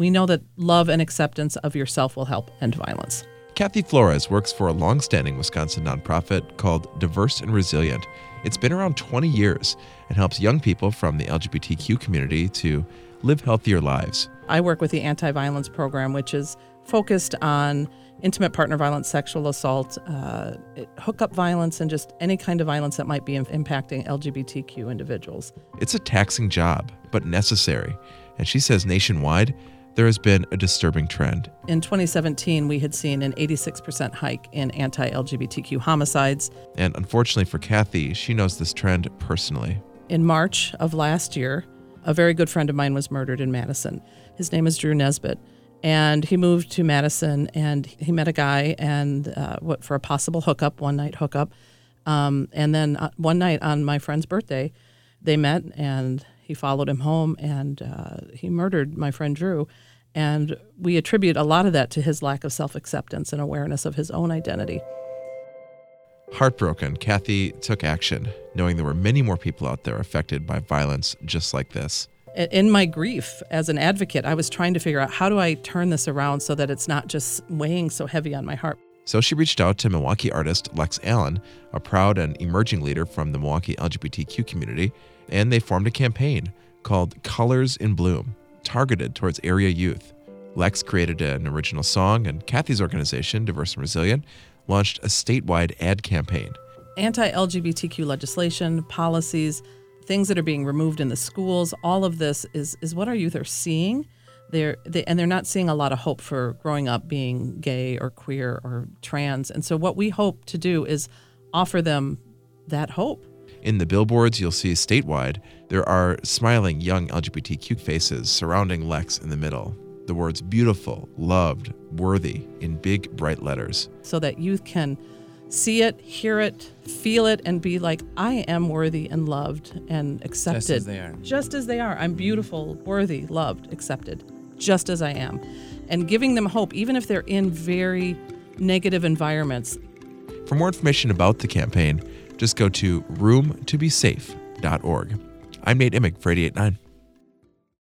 we know that love and acceptance of yourself will help end violence. Kathy Flores works for a long-standing Wisconsin nonprofit called Diverse and Resilient. It's been around 20 years and helps young people from the LGBTQ community to live healthier lives. I work with the Anti Violence Program, which is focused on intimate partner violence, sexual assault, uh, hookup violence, and just any kind of violence that might be impacting LGBTQ individuals. It's a taxing job, but necessary. And she says nationwide, there has been a disturbing trend. In 2017, we had seen an 86% hike in anti LGBTQ homicides. And unfortunately for Kathy, she knows this trend personally. In March of last year, a very good friend of mine was murdered in Madison. His name is Drew Nesbitt. And he moved to Madison and he met a guy and uh, what for a possible hookup, one night hookup. Um, and then uh, one night on my friend's birthday, they met and he followed him home and uh, he murdered my friend Drew. And we attribute a lot of that to his lack of self acceptance and awareness of his own identity. Heartbroken, Kathy took action, knowing there were many more people out there affected by violence just like this. In my grief as an advocate, I was trying to figure out how do I turn this around so that it's not just weighing so heavy on my heart. So she reached out to Milwaukee artist Lex Allen, a proud and emerging leader from the Milwaukee LGBTQ community, and they formed a campaign called Colors in Bloom, targeted towards area youth. Lex created an original song, and Kathy's organization, Diverse and Resilient, launched a statewide ad campaign. Anti LGBTQ legislation, policies, things that are being removed in the schools, all of this is, is what our youth are seeing. They're, they, and they're not seeing a lot of hope for growing up being gay or queer or trans. And so, what we hope to do is offer them that hope. In the billboards you'll see statewide, there are smiling young LGBTQ faces surrounding Lex in the middle the words beautiful, loved, worthy in big, bright letters. So that youth can see it, hear it, feel it, and be like, I am worthy and loved and accepted. Just as they are. Just as they are. I'm beautiful, worthy, loved, accepted, just as I am. And giving them hope, even if they're in very negative environments. For more information about the campaign, just go to roomtobesafe.org. I'm Nate Imig for 889.